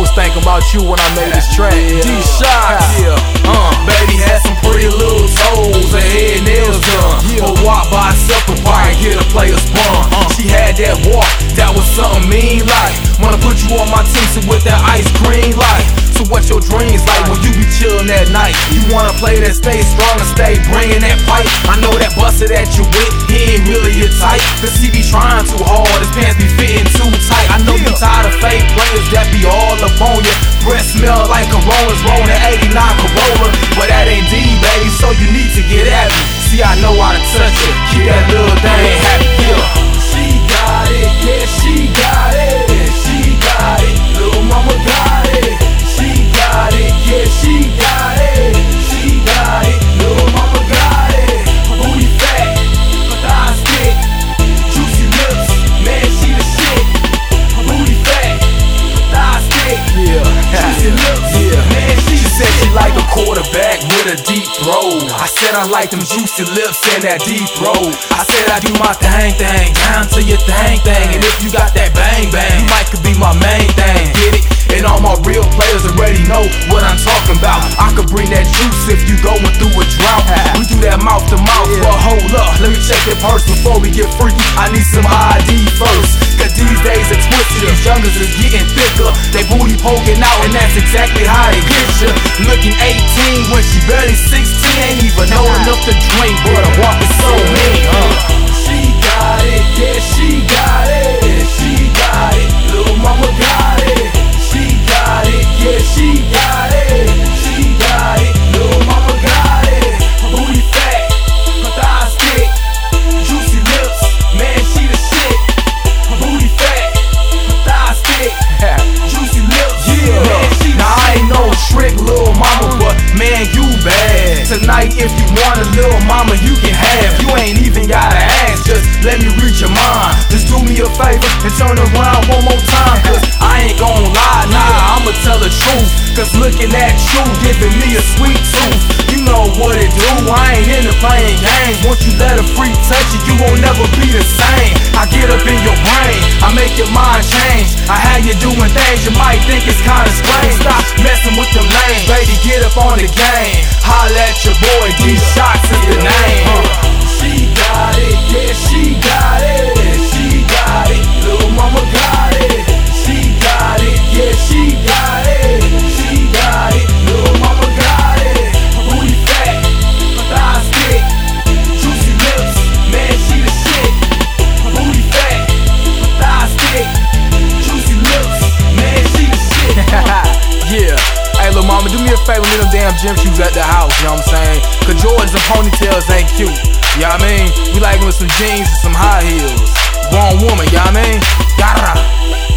was thinking about you when I made this track. Yeah. D-Shoccz, Yeah. Uh, Baby had some pretty little toes, her head nails done. Yeah. But walk by herself and probably get a player spun. Uh. She had that walk, that was something mean like. Wanna put you on my team, so with that ice cream like. So what's your dreams like when you be chillin' at night? You wanna play that stay strong and stay bringing that pipe. I know that buster that you with, he ain't really your type. Cause he be trying too hard, his pants be fitting yeah. she said she like a quarterback with a deep throw. I said I like them juicy lips and that deep throw. I said I do my thing thing, down to your thing thing. And if you got that bang bang, you might could be my main thing. Get it? And all my real players already know what I'm talking about. I could bring that juice if you going through a drought. We do that mouth to mouth, but hold up, let me check your purse before we get freaky. I need some ID first. Cause these days twisted, these youngers is getting thicker. They booty poking out, and that's exactly how they get you. Looking 18 when she barely 16, ain't even know enough to drink, but turn around one more time, cause I ain't gon' lie, nah, I'ma tell the truth. Cause looking at you, giving me a sweet tooth. You know what it do, I ain't into playing games. Once you let a freak touch you, you won't never be the same. I get up in your brain, I make your mind change. I have you doing things you might think is kinda strange. Stop messing with them lanes, baby, get up on the game. Holla at your boy, But do me a favor, leave them damn gym shoes at the house, you know what I'm saying? Cause Jordans and ponytails ain't cute, you know what I mean? We like with some jeans and some high heels. Grown woman, you know what I mean? Yada!